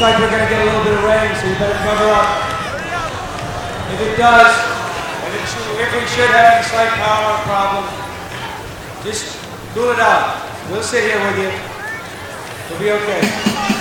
Looks like we're gonna get a little bit of rain, so you better cover up. If it does, if, it should, if we should have any slight power problem, just cool it out. We'll sit here with you. We'll be okay.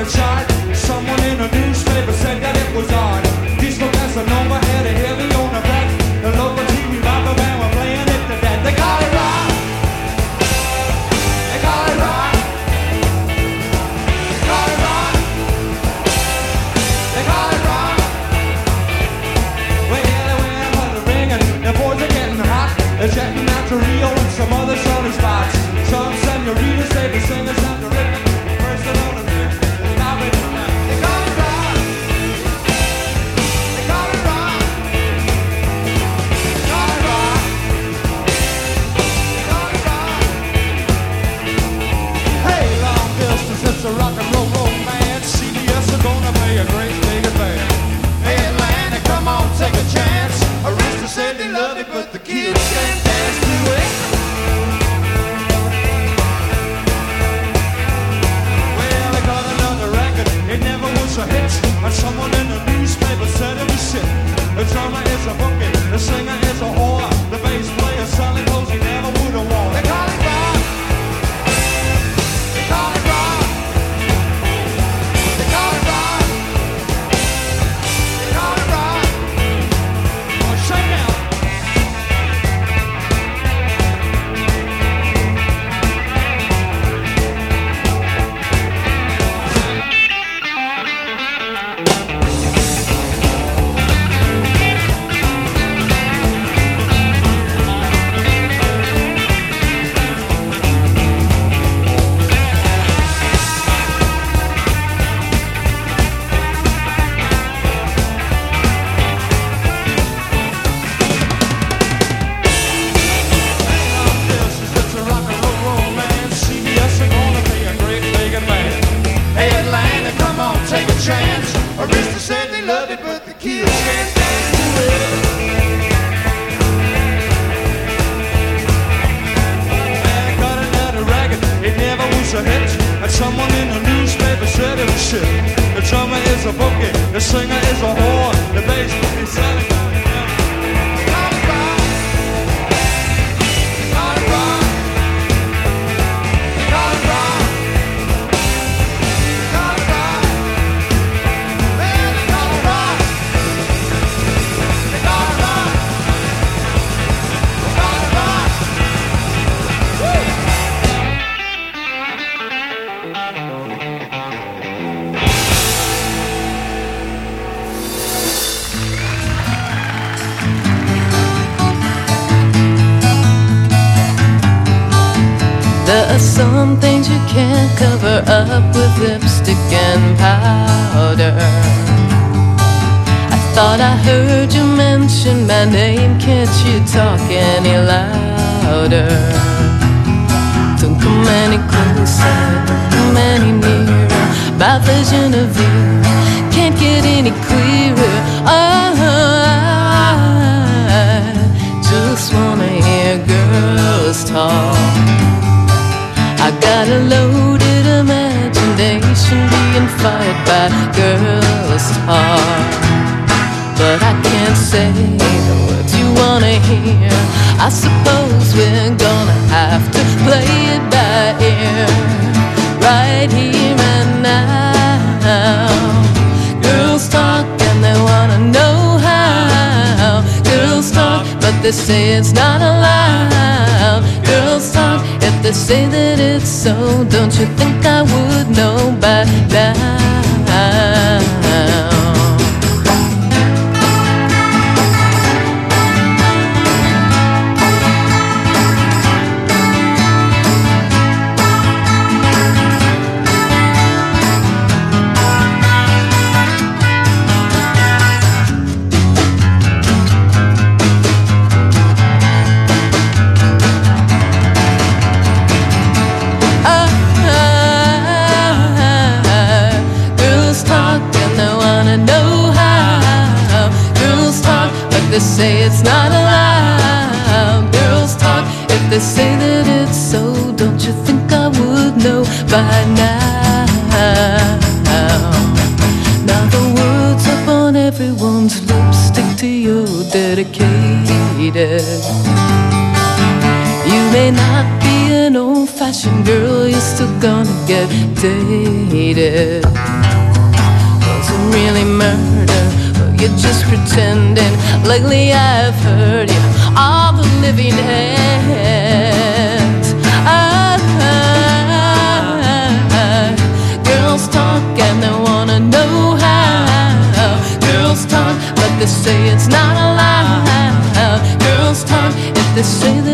a child, someone in a new talk any louder. Don't come any closer, don't come any nearer. My vision of you, can't get any clearer. Oh, I just wanna hear girls talk. I got a loaded imagination being fired by girls' talk, but I can't say wanna hear. I suppose we're gonna have to play it by ear, right here and now. Girls talk and they wanna know how. Girls talk, but they say it's not allowed. Girls talk if they say that it's so. Don't you think I would know by now? dated. Was it really murder, or you just pretending. Lately I've heard you all the living hands. Ah, uh, girls talk and they wanna know how. Girls talk, but they say it's not allowed. Girls talk if they say.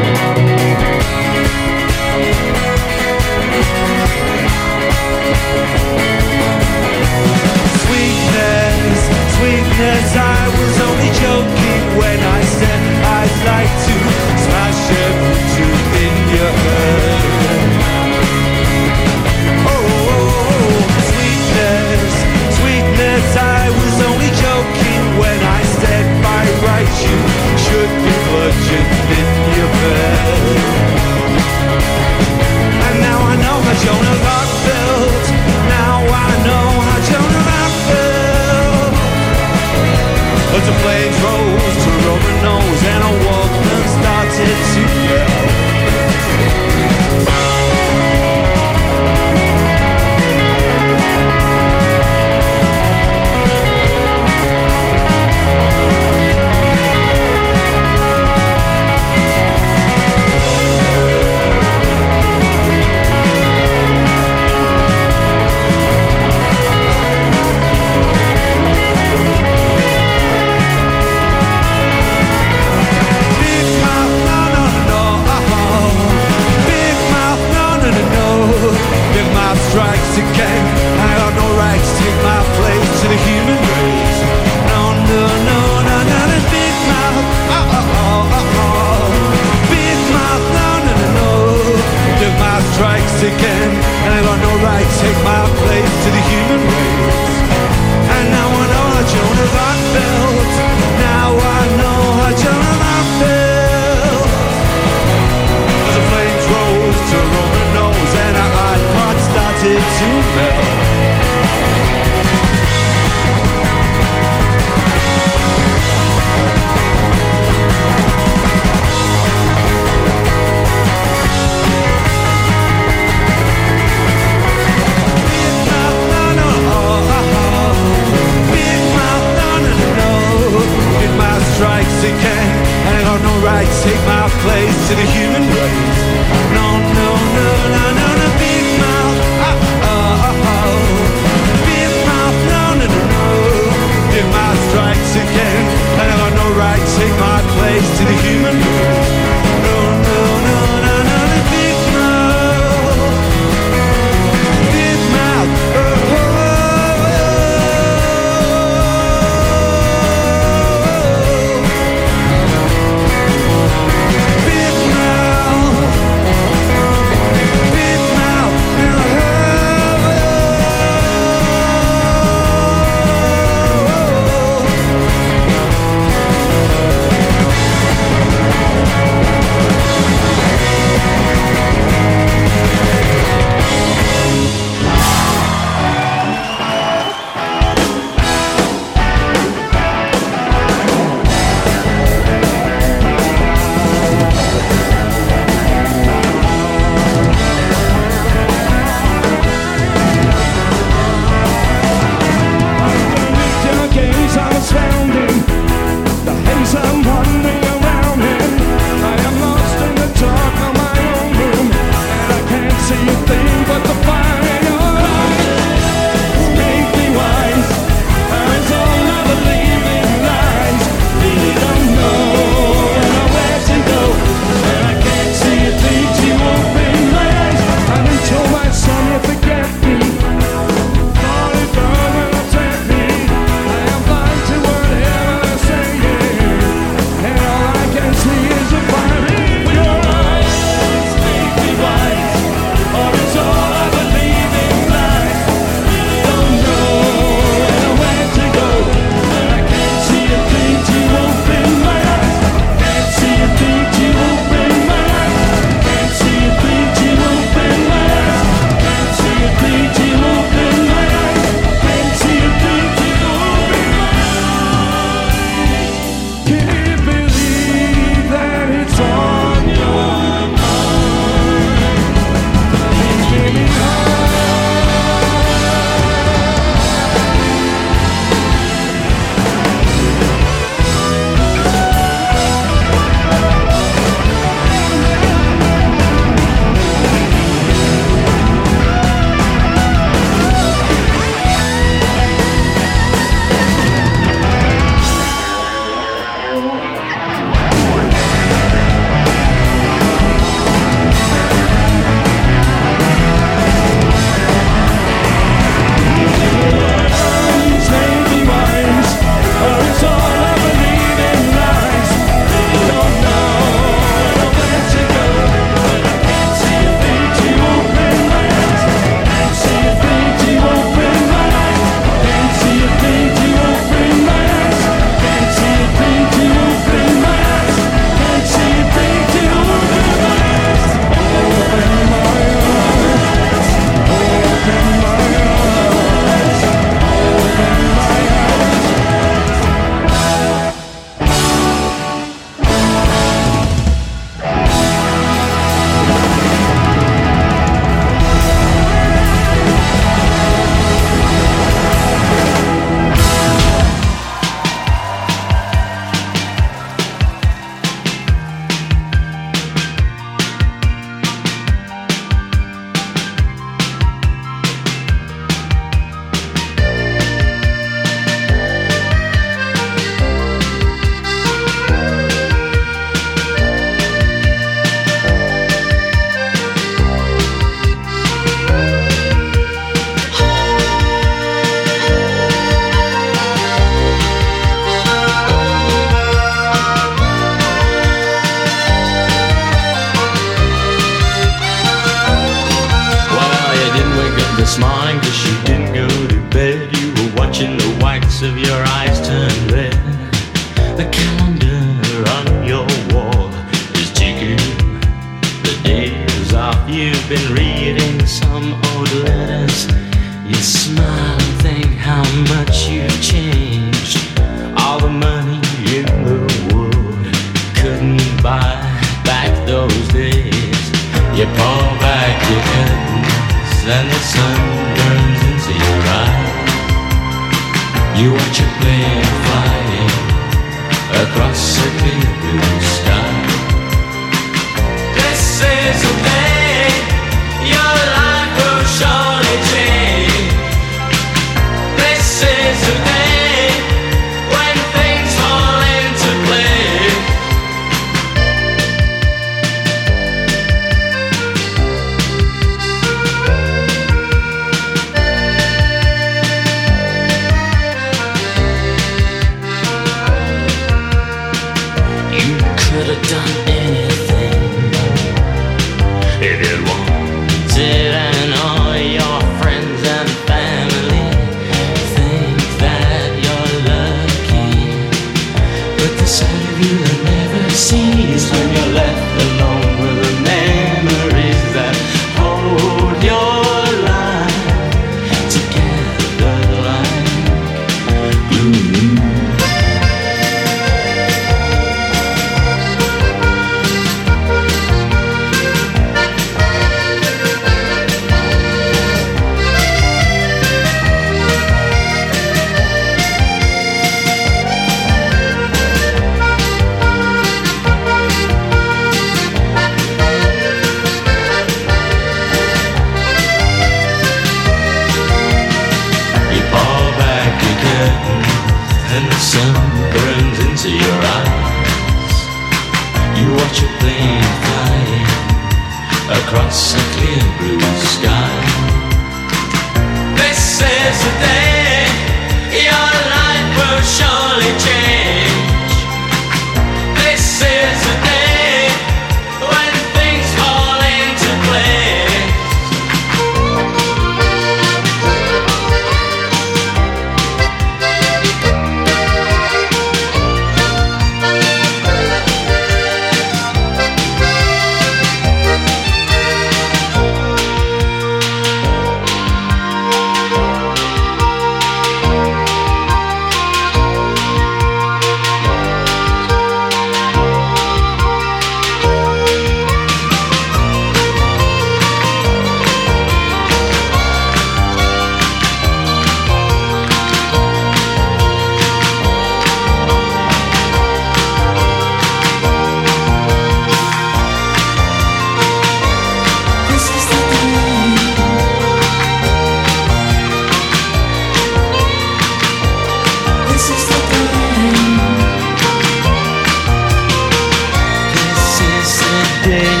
day.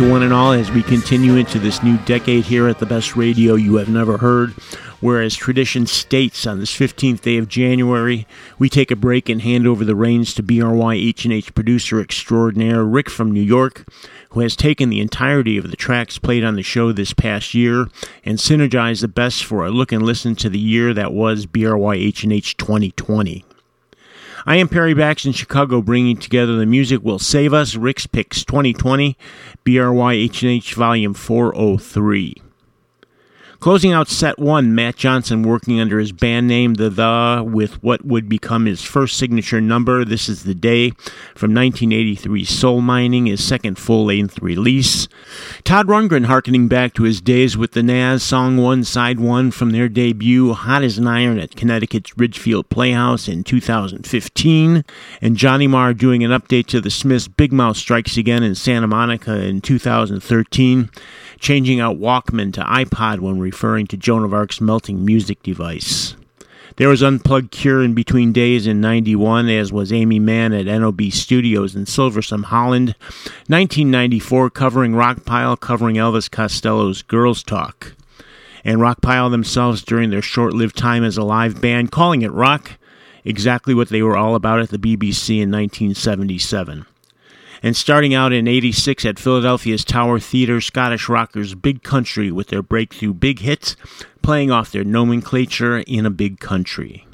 to one and all as we continue into this new decade here at the best radio you have never heard. Whereas tradition states on this 15th day of January, we take a break and hand over the reins to BRYHNH producer extraordinaire Rick from New York, who has taken the entirety of the tracks played on the show this past year and synergized the best for a look and listen to the year that was BRYHNH 2020. I am Perry Bax in Chicago, bringing together the music will save us. Rick's Picks 2020, BRYHNH Volume 403. Closing out set one, Matt Johnson working under his band name The The with what would become his first signature number, This is the Day, from 1983 Soul Mining, his second full length release. Todd Rundgren harkening back to his days with the Nazz, Song 1, Side 1 from their debut, Hot as an Iron at Connecticut's Ridgefield Playhouse in 2015. And Johnny Marr doing an update to the Smiths' Bigmouth Strikes Again in Santa Monica in 2013 changing out Walkman to iPod when referring to Joan of Arc's melting music device. There was Unplugged Cure in between days in 91, as was Aimee Mann at NOB Studios in Hilversum, Holland. 1994, covering Rockpile, covering Elvis Costello's Girls Talk. And Rockpile themselves during their short lived time as a live band, calling it rock, exactly what they were all about at the BBC in 1977 and starting out in 86 at Philadelphia's Tower Theatre, Scottish rockers Big Country with their breakthrough big hits, playing off their nomenclature in a big country.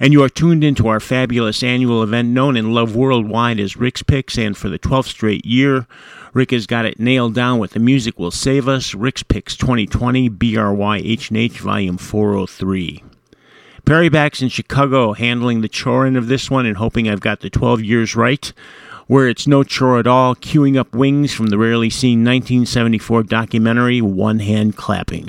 And you are tuned into our fabulous annual event known and loved worldwide as Rick's Picks, and for the 12th straight year, Rick has got it nailed down with The Music Will Save Us, Rick's Picks 2020, BRYHNH Volume 403. Perry Bax in Chicago handling the chore end of this one and hoping I've got the 12 years right where it's no chore at all, queuing up wings from the rarely seen 1974 documentary One Hand Clapping.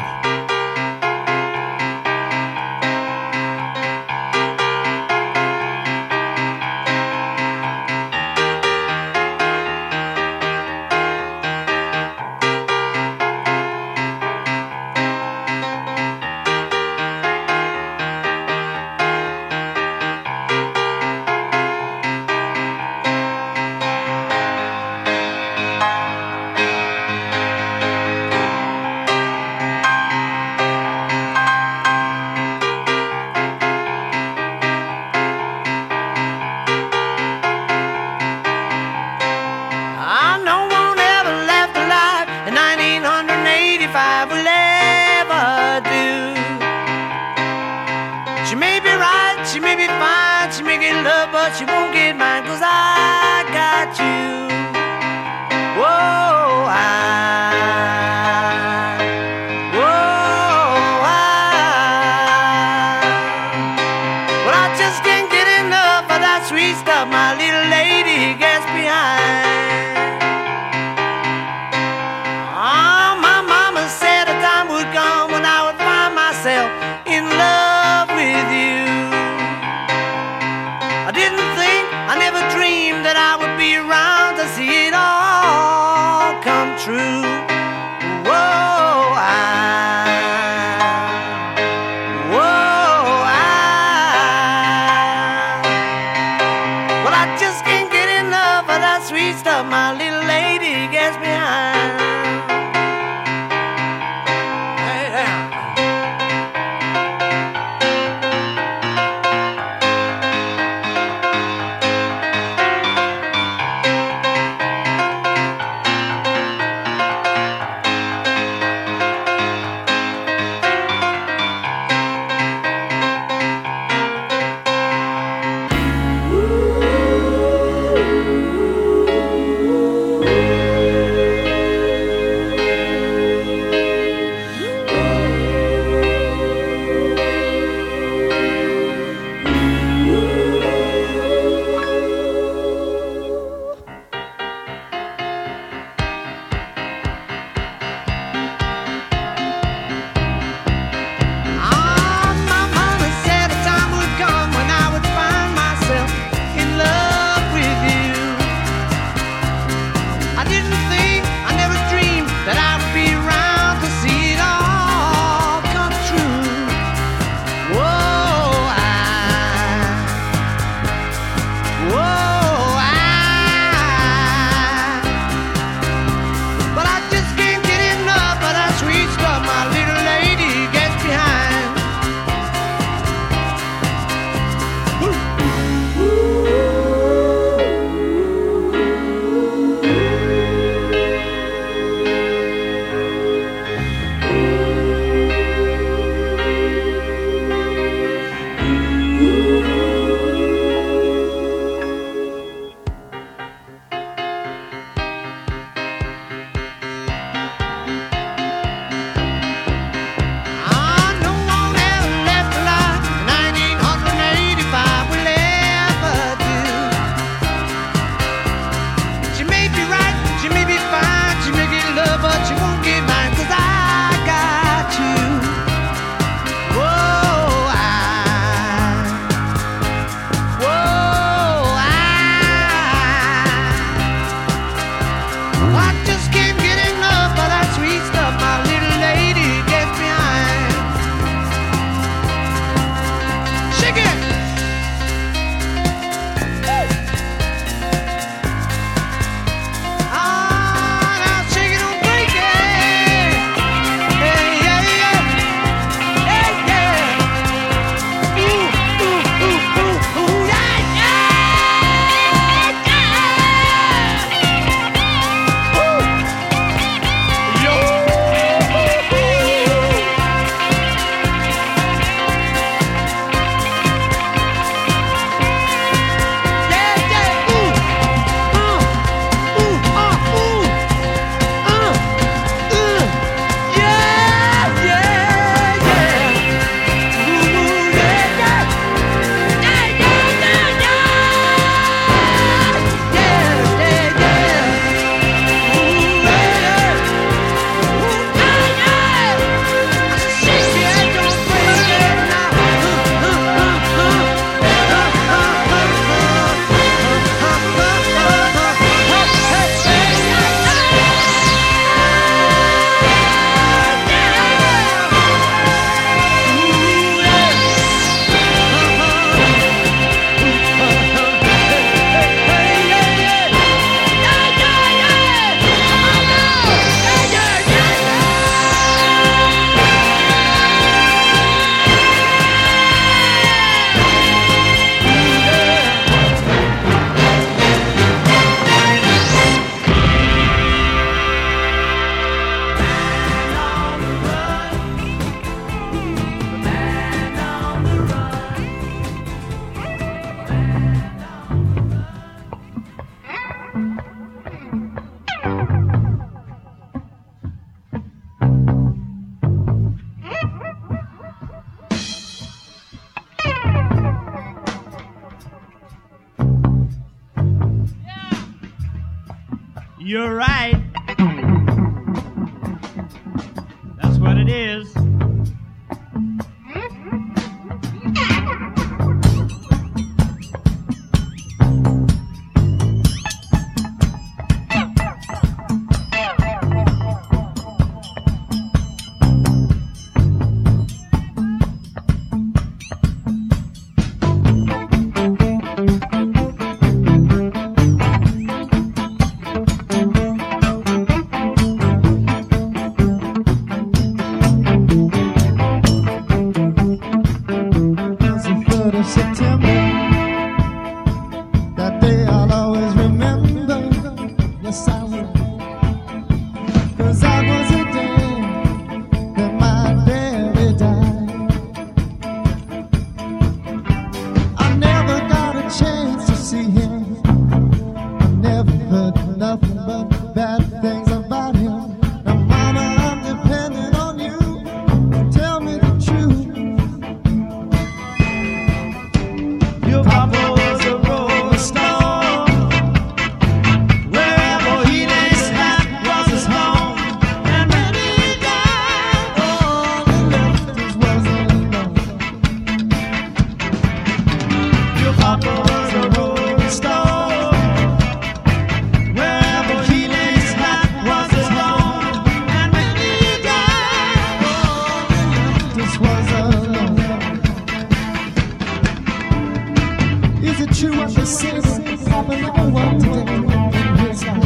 Is it true what they say? Happened over today. Here's how.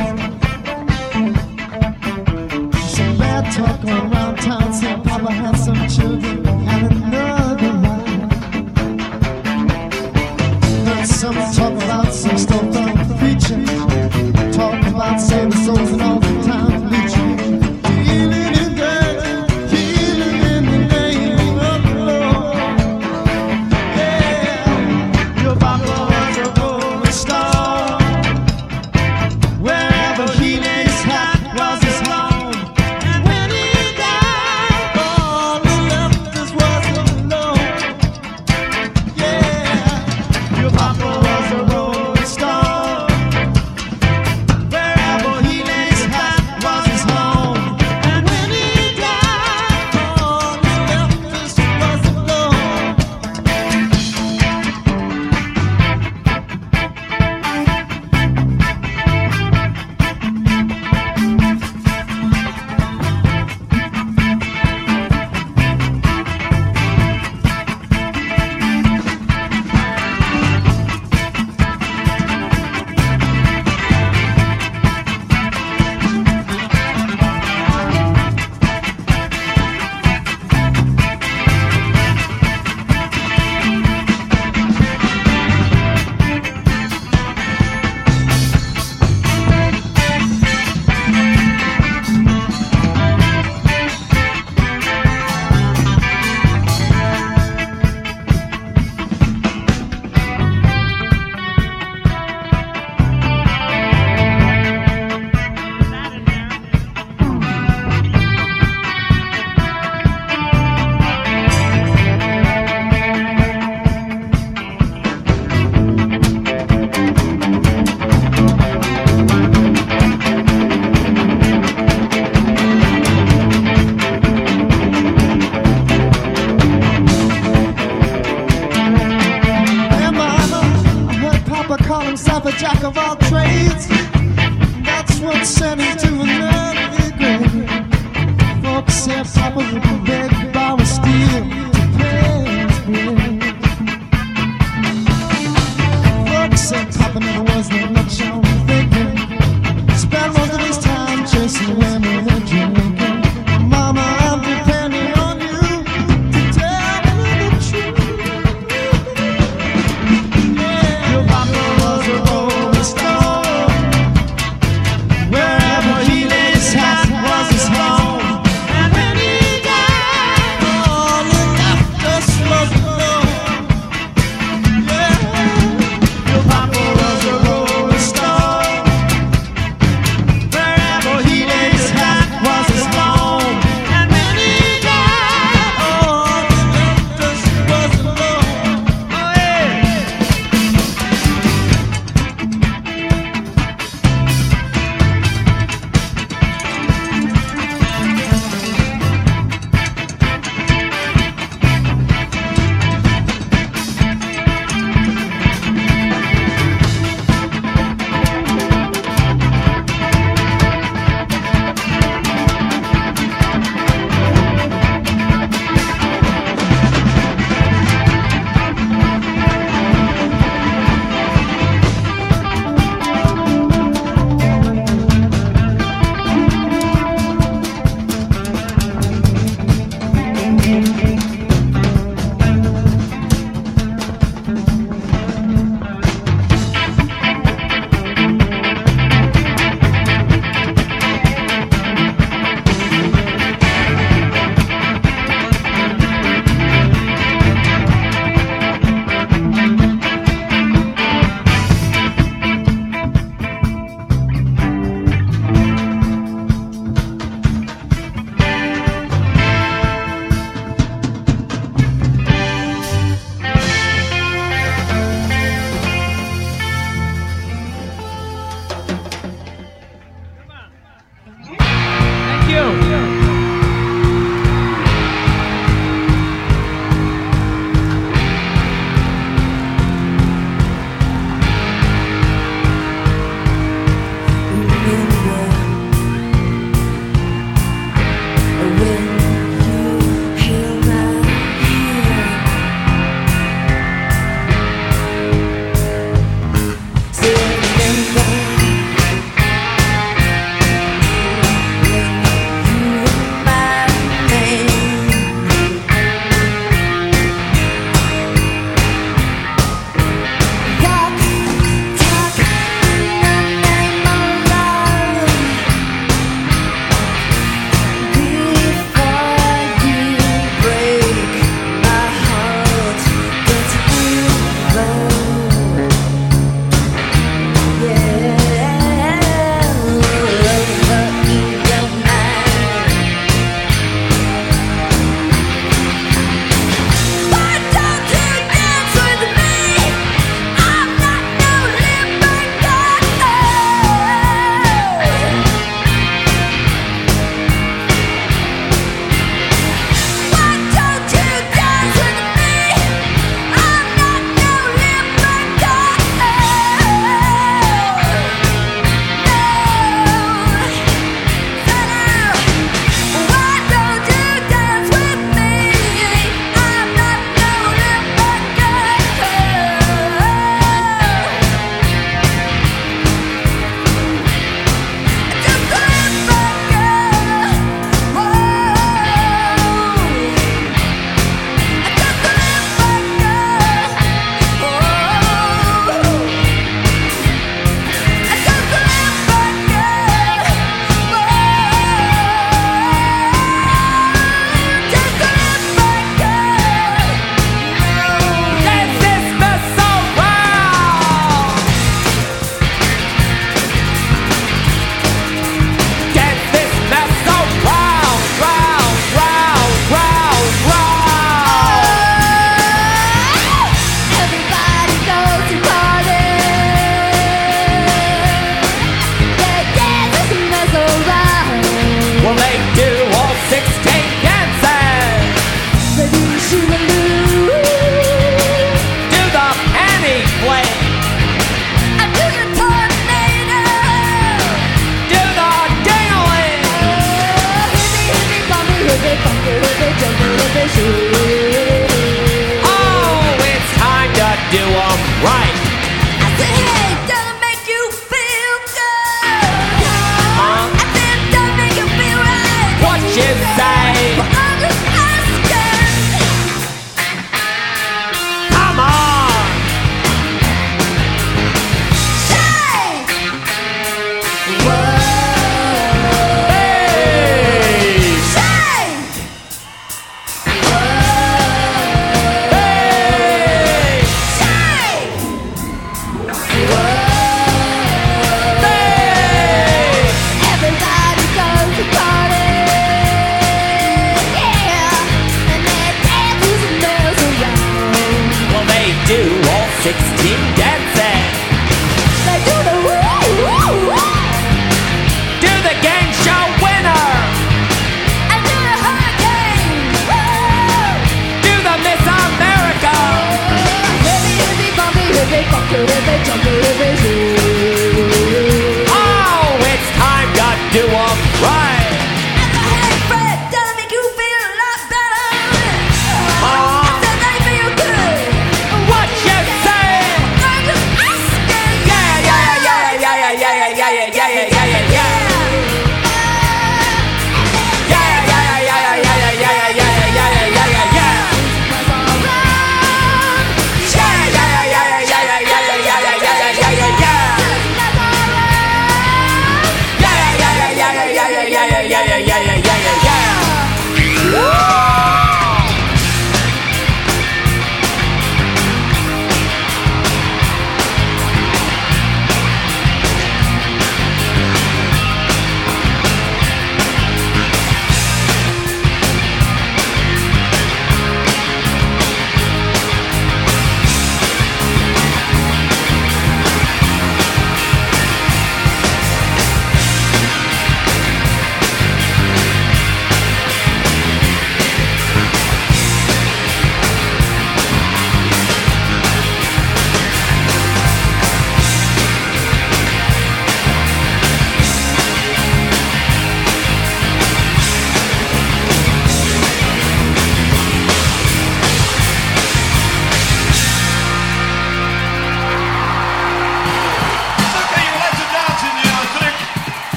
Some bad talk around town saying Papa had some children.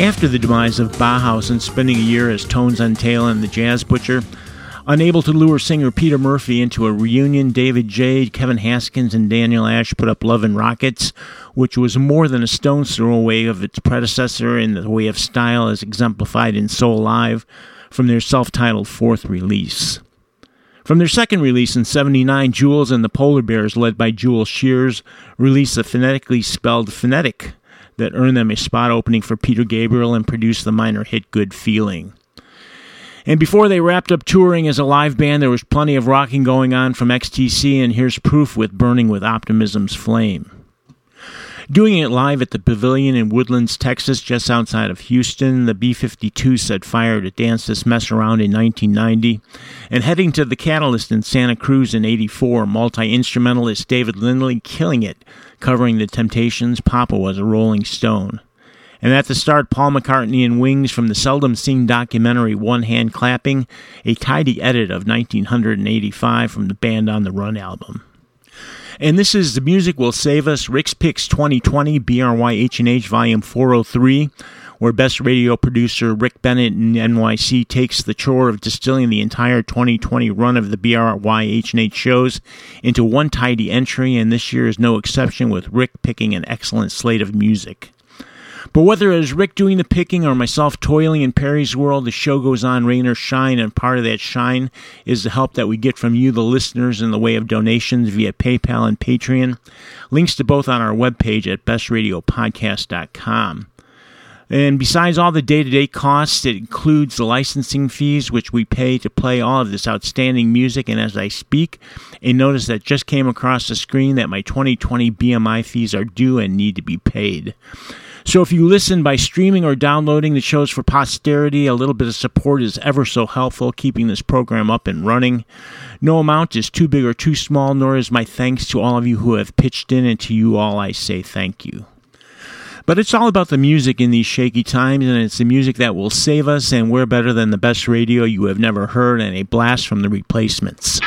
After the demise of Bauhaus and spending a year as Tones on Tail and the Jazz Butcher, unable to lure singer Peter Murphy into a reunion, David J., Kevin Haskins, and Daniel Ash put up Love and Rockets, which was more than a stone's throw away of its predecessor in the way of style as exemplified in So Alive from their self titled fourth release. From their second release in 79, Jules and the Polar Bears, led by Jules Shears, released the phonetically spelled Phonetic that earned them a spot opening for Peter Gabriel and produced the minor hit Good Feeling. And before they wrapped up touring as a live band, there was plenty of rocking going on from XTC, and here's proof with Burning with Optimism's Flame. Doing it live at the Pavilion in Woodlands, Texas, just outside of Houston, the B 52 set fire to Dance This Mess Around in 1990. And heading to the Catalyst in Santa Cruz in 84, multi instrumentalist David Lindley killing it, covering the Temptations' Papa Was a Rolling Stone. And at the start, Paul McCartney and Wings from the seldom seen documentary One Hand Clapping, a tidy edit of 1985 from the Band on the Run album. And this is The Music Will Save Us, Rick's Picks 2020, BRYH&H Volume 403, where Best Radio producer Rick Bennett in NYC takes the chore of distilling the entire 2020 run of the BRYH&H shows into one tidy entry, and this year is no exception with Rick picking an excellent slate of music. But whether it is Rick doing the picking or myself toiling in Perry's world, the show goes on rain or shine, and part of that shine is the help that we get from you, the listeners, in the way of donations via PayPal and Patreon. Links to both on our webpage at bestradiopodcast.com. And besides all the day to day costs, it includes the licensing fees which we pay to play all of this outstanding music. And as I speak, a notice that just came across the screen that my 2020 BMI fees are due and need to be paid. So if you listen by streaming or downloading the shows for posterity, a little bit of support is ever so helpful keeping this program up and running. No amount is too big or too small, nor is my thanks to all of you who have pitched in, and to you all I say thank you. But it's all about the music in these shaky times, and it's the music that will save us, and we're better than the best radio you have never heard, and a blast from the replacements.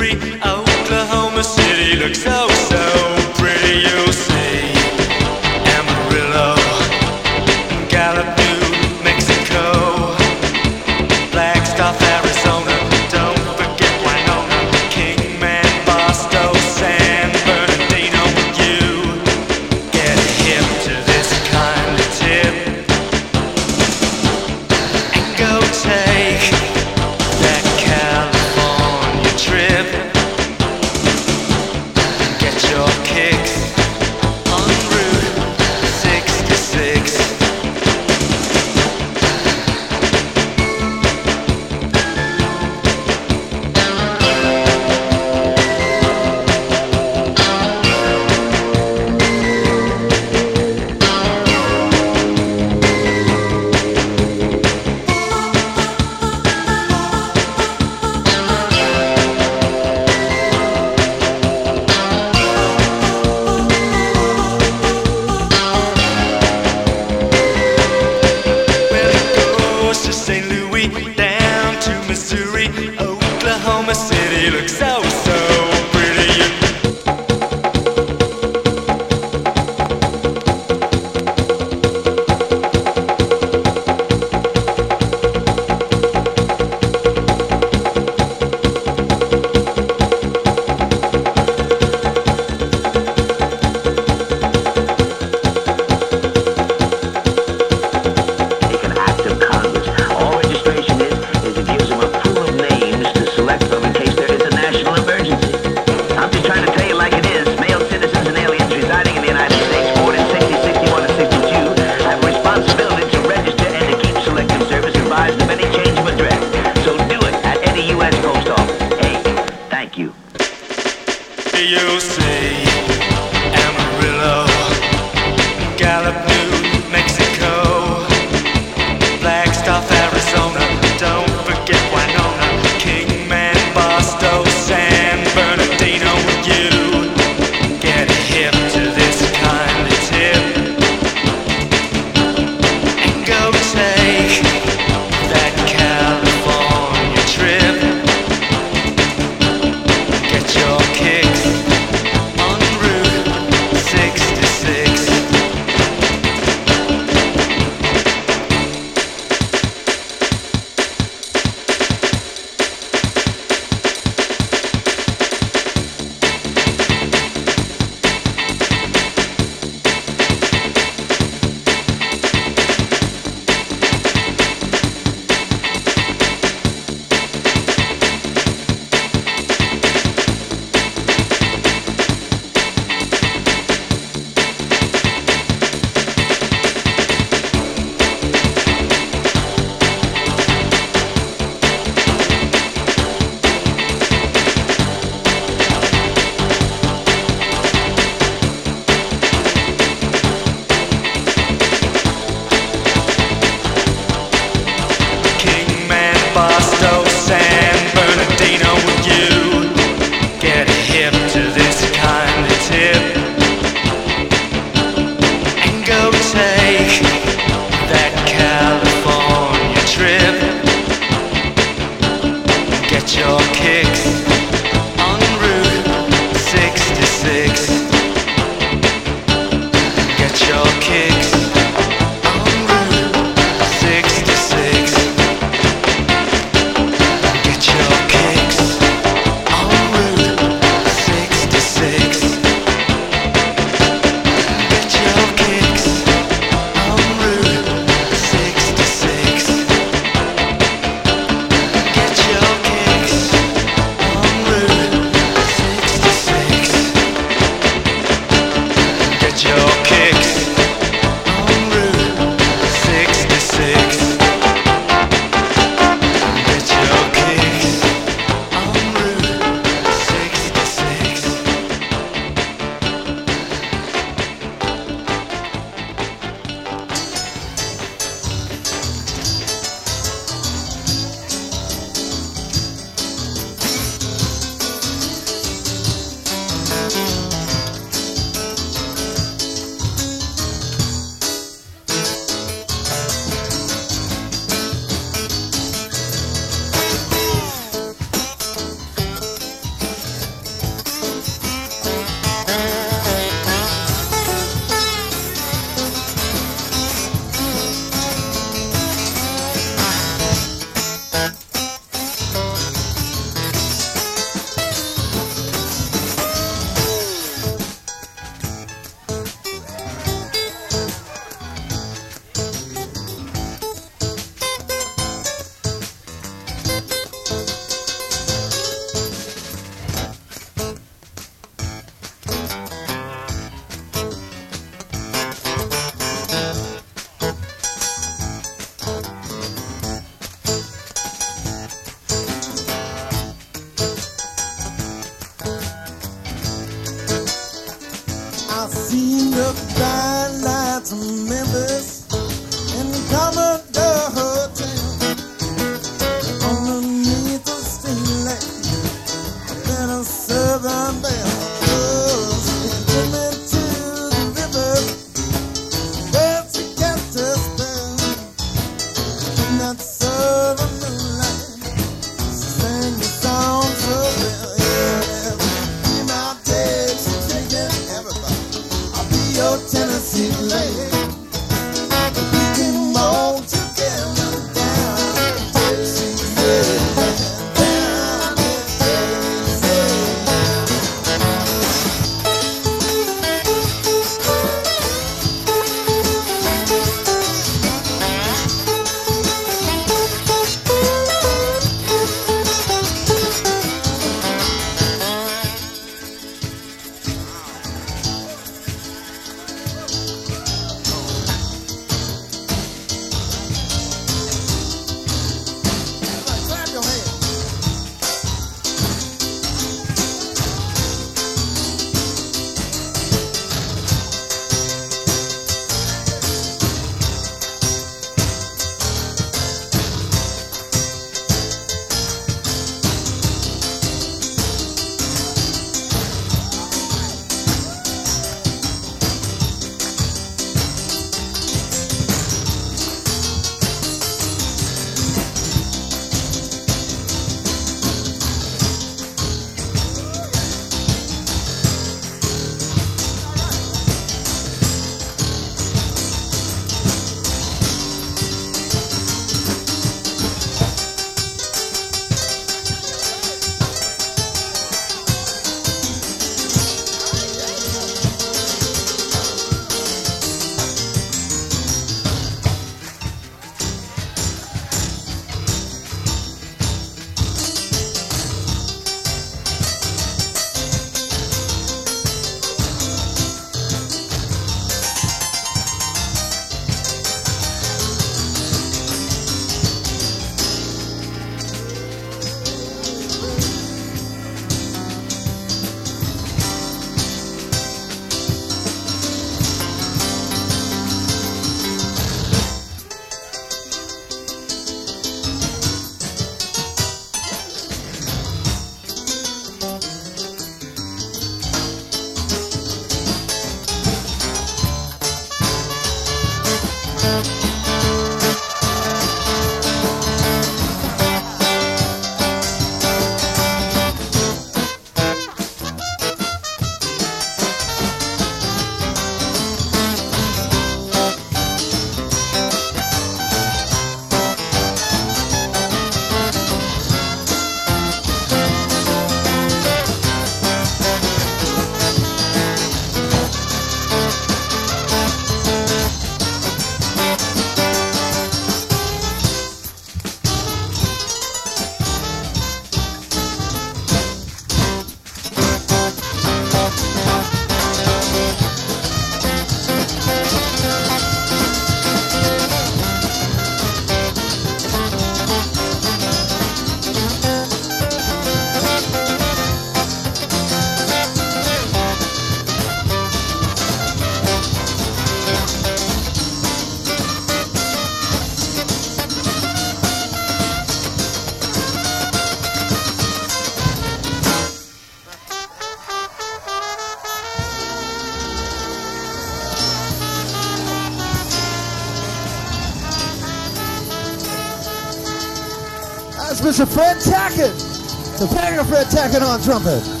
It's a Fred Tackett. It's a Fred Tackett on trumpet.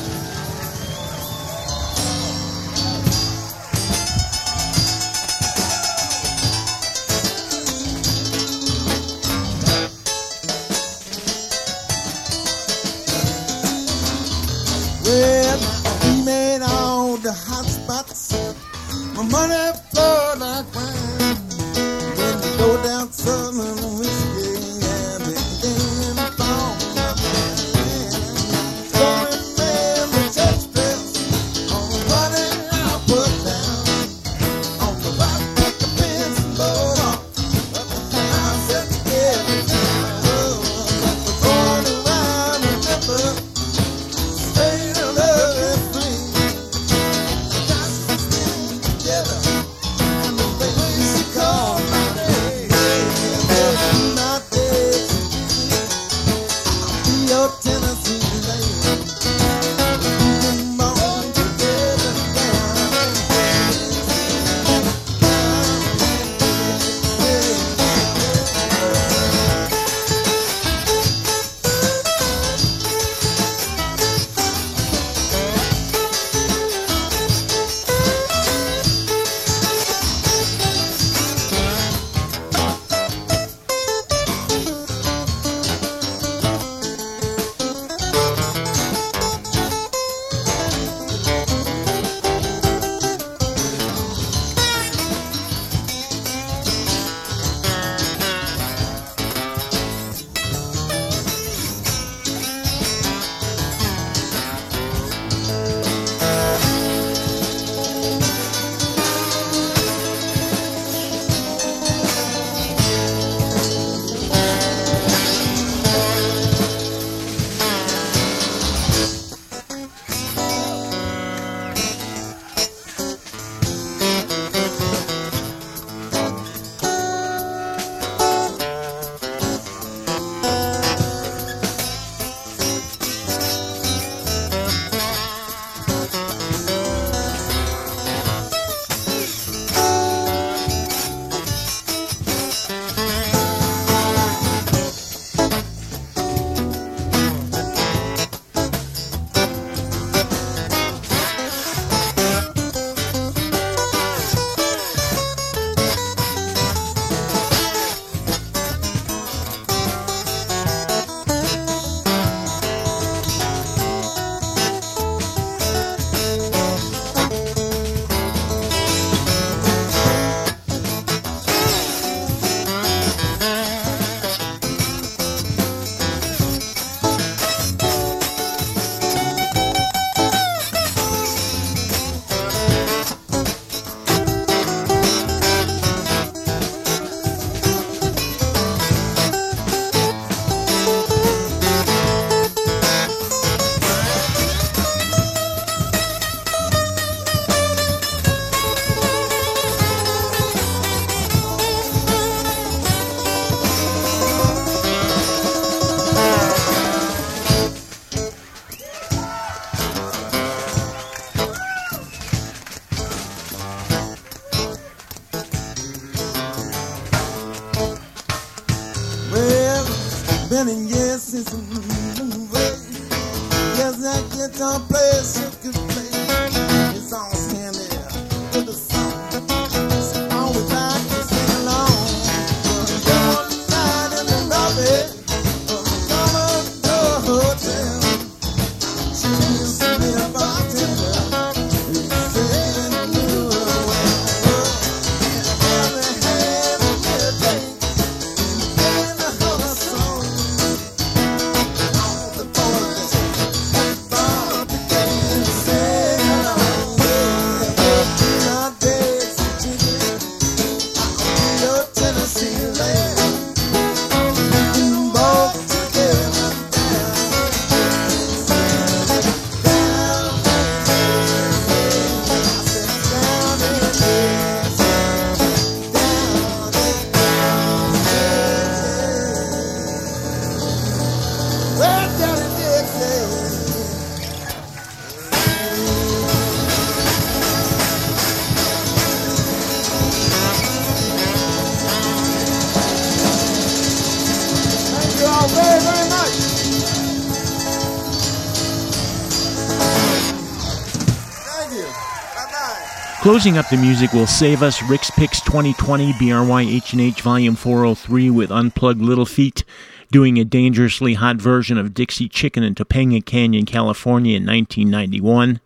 Closing up the music will save us Rick's Picks 2020 BRYHNH Volume 403 with Unplugged Little Feat doing a dangerously hot version of Dixie Chicken in Topanga Canyon, California in 1991,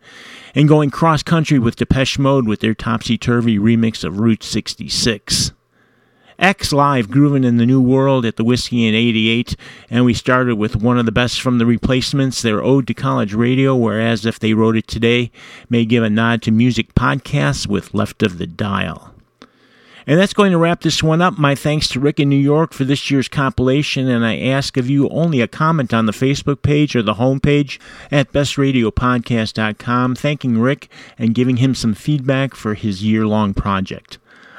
and going cross country with Depeche Mode with their topsy turvy remix of Route 66. X Live grooving in the new world at the Whisky in 88, and we started with one of the best from the replacements, their Ode to College Radio, whereas if they wrote it today, may give a nod to music podcasts with Left of the Dial. And that's going to wrap this one up. My thanks to Rick in New York for this year's compilation, and I ask of you only a comment on the Facebook page or the homepage at bestradiopodcast.com, thanking Rick and giving him some feedback for his year long project.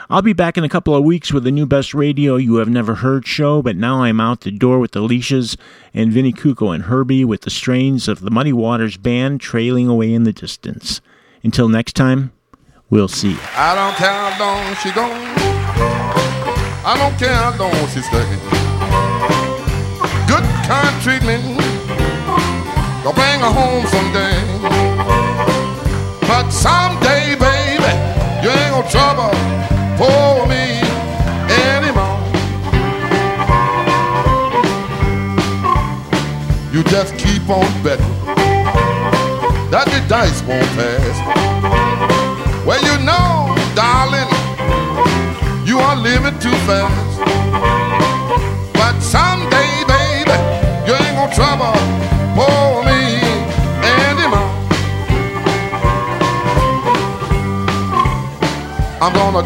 I'll be back in a couple of weeks with a new Best Radio You Have Never Heard show, but now I'm out the door with the leashes and Vinnie Cuco and Herbie with the strains of the Muddy Waters Band trailing away in the distance. Until next time, we'll see. I don't care how long she gone. I don't care how long she stay. Good kind treatment. Gonna bring her home someday.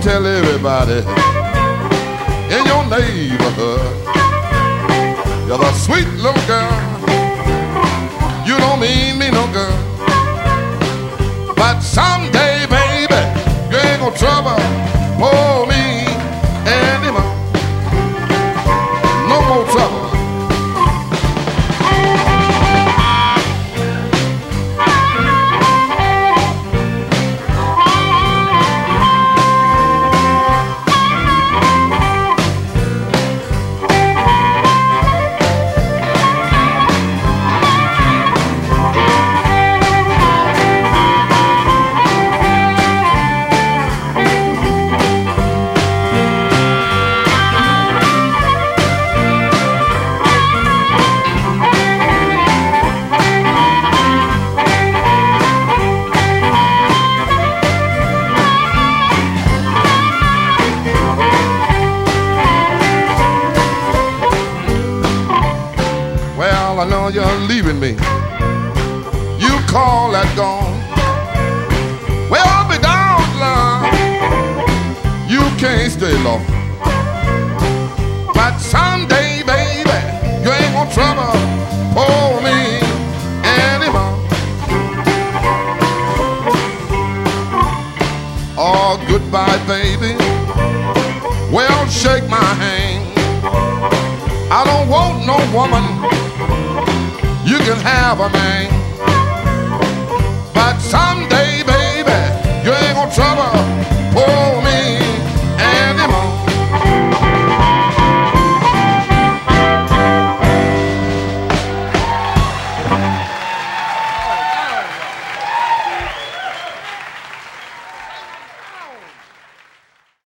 Tell everybody in your neighborhood you're the sweet little girl. You don't mean me no good. But someday, baby, you ain't gonna trouble